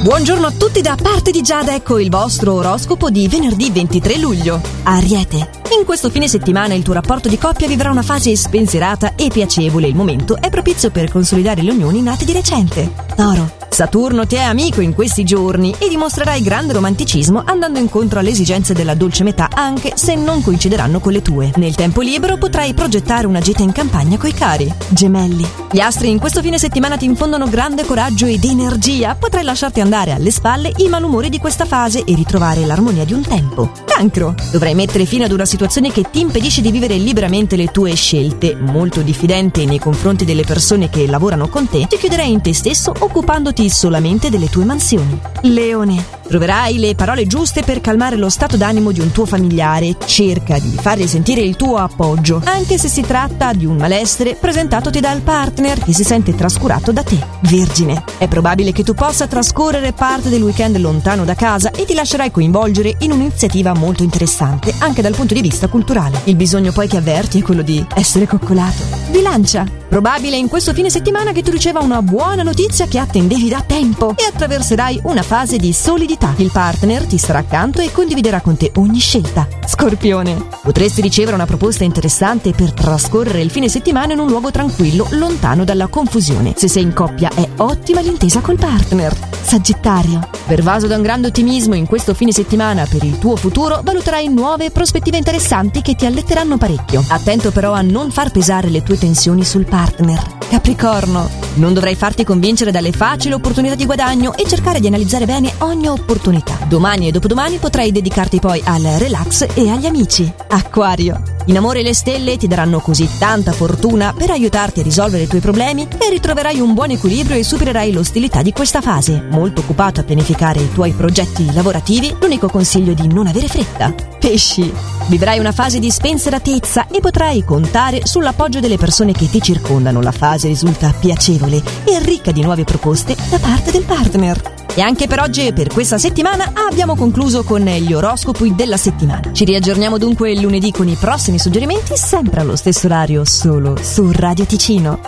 Buongiorno a tutti da parte di Giada, ecco il vostro oroscopo di venerdì 23 luglio. Ariete. In questo fine settimana il tuo rapporto di coppia vivrà una fase spensierata e piacevole. Il momento è propizio per consolidare le unioni nate di recente. Toro. Saturno ti è amico in questi giorni e dimostrerai grande romanticismo andando incontro alle esigenze della dolce metà anche se non coincideranno con le tue. Nel tempo libero potrai progettare una gita in campagna coi cari. Gemelli. Gli astri in questo fine settimana ti infondono grande coraggio ed energia. Potrai lasciarti andare alle spalle i malumori di questa fase e ritrovare l'armonia di un tempo. Cancro. Dovrai mettere fine ad una situazione che ti impedisce di vivere liberamente le tue scelte. Molto diffidente nei confronti delle persone che lavorano con te, ti chiuderai in te stesso occupandoti solamente delle tue mansioni. Leone. Troverai le parole giuste per calmare lo stato d'animo di un tuo familiare. Cerca di fargli sentire il tuo appoggio, anche se si tratta di un malessere presentatoti dal partner che si sente trascurato da te. Vergine. È probabile che tu possa trascorrere parte del weekend lontano da casa e ti lascerai coinvolgere in un'iniziativa molto interessante, anche dal punto di vista culturale. Il bisogno poi che avverti è quello di essere coccolato. Bilancia. Probabile in questo fine settimana che tu riceva una buona notizia che attendevi da tempo e attraverserai una fase di solidità. Il partner ti starà accanto e condividerà con te ogni scelta. Scorpione. Potresti ricevere una proposta interessante per trascorrere il fine settimana in un luogo tranquillo, lontano dalla confusione. Se sei in coppia è ottima l'intesa col partner. Sagittario. Pervaso da un grande ottimismo in questo fine settimana per il tuo futuro, valuterai nuove prospettive interessanti che ti alletteranno parecchio. Attento però a non far pesare le tue tensioni sul partner. Capricorno. Non dovrai farti convincere dalle facili opportunità di guadagno e cercare di analizzare bene ogni opportunità. Domani e dopodomani potrai dedicarti poi al relax e agli amici. Acquario. In amore le stelle ti daranno così tanta fortuna per aiutarti a risolvere i tuoi problemi e ritroverai un buon equilibrio e supererai l'ostilità di questa fase. Molto occupato a pianificare i tuoi progetti lavorativi, l'unico consiglio è di non avere fretta. Pesci. Vivrai una fase di spensieratezza e potrai contare sull'appoggio delle persone che ti circondano. La fase risulta piacevole e ricca di nuove proposte da parte del partner. E anche per oggi e per questa settimana abbiamo concluso con gli oroscopi della settimana. Ci riaggiorniamo dunque lunedì con i prossimi suggerimenti, sempre allo stesso orario, solo su Radio Ticino.